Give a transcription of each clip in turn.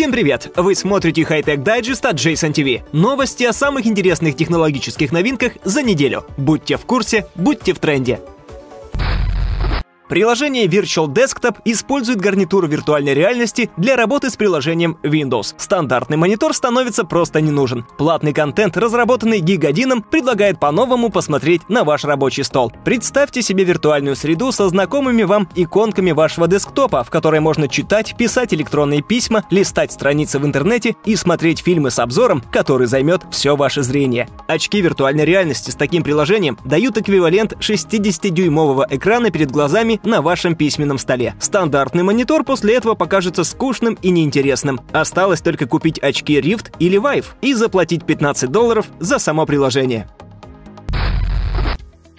Всем привет! Вы смотрите Hightech Digest от Jason TV. Новости о самых интересных технологических новинках за неделю. Будьте в курсе, будьте в тренде. Приложение Virtual Desktop использует гарнитуру виртуальной реальности для работы с приложением Windows. Стандартный монитор становится просто не нужен. Платный контент, разработанный гигадином, предлагает по-новому посмотреть на ваш рабочий стол. Представьте себе виртуальную среду со знакомыми вам иконками вашего десктопа, в которой можно читать, писать электронные письма, листать страницы в интернете и смотреть фильмы с обзором, который займет все ваше зрение. Очки виртуальной реальности с таким приложением дают эквивалент 60-дюймового экрана перед глазами на вашем письменном столе. Стандартный монитор после этого покажется скучным и неинтересным. Осталось только купить очки Rift или Vive и заплатить 15 долларов за само приложение.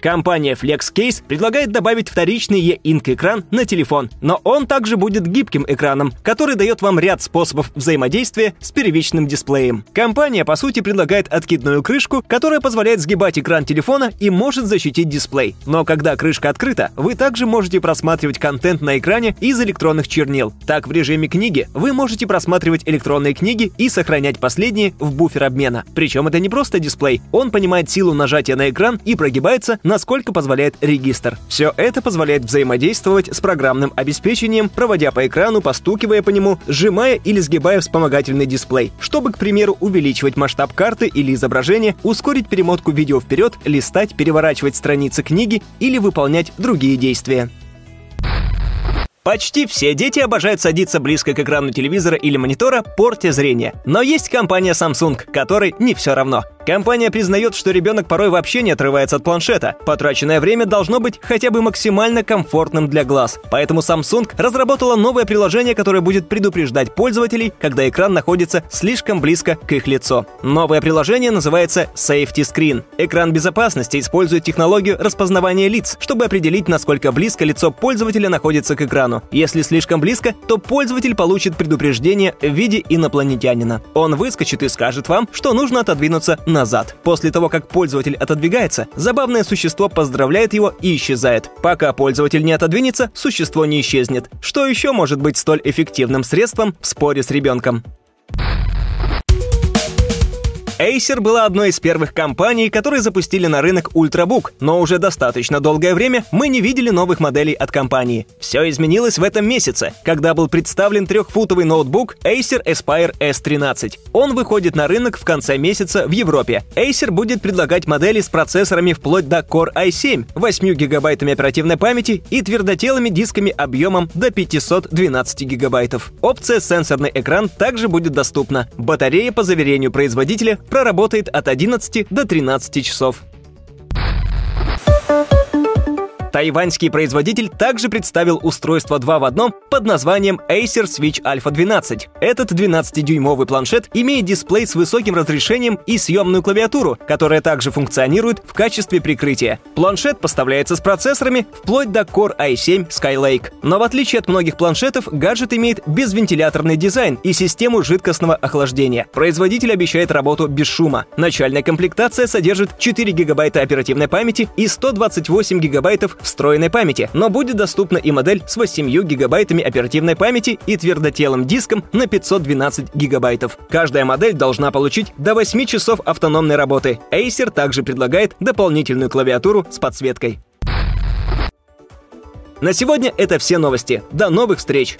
Компания FlexCase предлагает добавить вторичный E-Ink экран на телефон, но он также будет гибким экраном, который дает вам ряд способов взаимодействия с первичным дисплеем. Компания, по сути, предлагает откидную крышку, которая позволяет сгибать экран телефона и может защитить дисплей. Но когда крышка открыта, вы также можете просматривать контент на экране из электронных чернил. Так, в режиме книги вы можете просматривать электронные книги и сохранять последние в буфер обмена. Причем это не просто дисплей, он понимает силу нажатия на экран и прогибается насколько позволяет регистр. Все это позволяет взаимодействовать с программным обеспечением, проводя по экрану, постукивая по нему, сжимая или сгибая вспомогательный дисплей, чтобы, к примеру, увеличивать масштаб карты или изображения, ускорить перемотку видео вперед, листать, переворачивать страницы книги или выполнять другие действия. Почти все дети обожают садиться близко к экрану телевизора или монитора, портя зрение. Но есть компания Samsung, которой не все равно. Компания признает, что ребенок порой вообще не отрывается от планшета. Потраченное время должно быть хотя бы максимально комфортным для глаз. Поэтому Samsung разработала новое приложение, которое будет предупреждать пользователей, когда экран находится слишком близко к их лицу. Новое приложение называется Safety Screen. Экран безопасности использует технологию распознавания лиц, чтобы определить, насколько близко лицо пользователя находится к экрану. Если слишком близко, то пользователь получит предупреждение в виде инопланетянина. Он выскочит и скажет вам, что нужно отодвинуться назад. После того, как пользователь отодвигается, забавное существо поздравляет его и исчезает. Пока пользователь не отодвинется, существо не исчезнет. Что еще может быть столь эффективным средством в споре с ребенком? Acer была одной из первых компаний, которые запустили на рынок Ultrabook, но уже достаточно долгое время мы не видели новых моделей от компании. Все изменилось в этом месяце, когда был представлен трехфутовый ноутбук Acer Aspire S13. Он выходит на рынок в конце месяца в Европе. Acer будет предлагать модели с процессорами вплоть до Core i7, 8 гигабайтами оперативной памяти и твердотелыми дисками объемом до 512 гигабайтов. Опция сенсорный экран также будет доступна. Батарея, по заверению производителя, проработает от 11 до 13 часов. Тайваньский производитель также представил устройство 2 в одном под названием Acer Switch Alpha 12. Этот 12-дюймовый планшет имеет дисплей с высоким разрешением и съемную клавиатуру, которая также функционирует в качестве прикрытия. Планшет поставляется с процессорами вплоть до Core i7 Skylake. Но в отличие от многих планшетов, гаджет имеет безвентиляторный дизайн и систему жидкостного охлаждения. Производитель обещает работу без шума. Начальная комплектация содержит 4 гигабайта оперативной памяти и 128 гигабайтов встроенной памяти, но будет доступна и модель с 8 гигабайтами оперативной памяти и твердотелым диском на 512 гигабайтов. Каждая модель должна получить до 8 часов автономной работы. Acer также предлагает дополнительную клавиатуру с подсветкой. На сегодня это все новости. До новых встреч!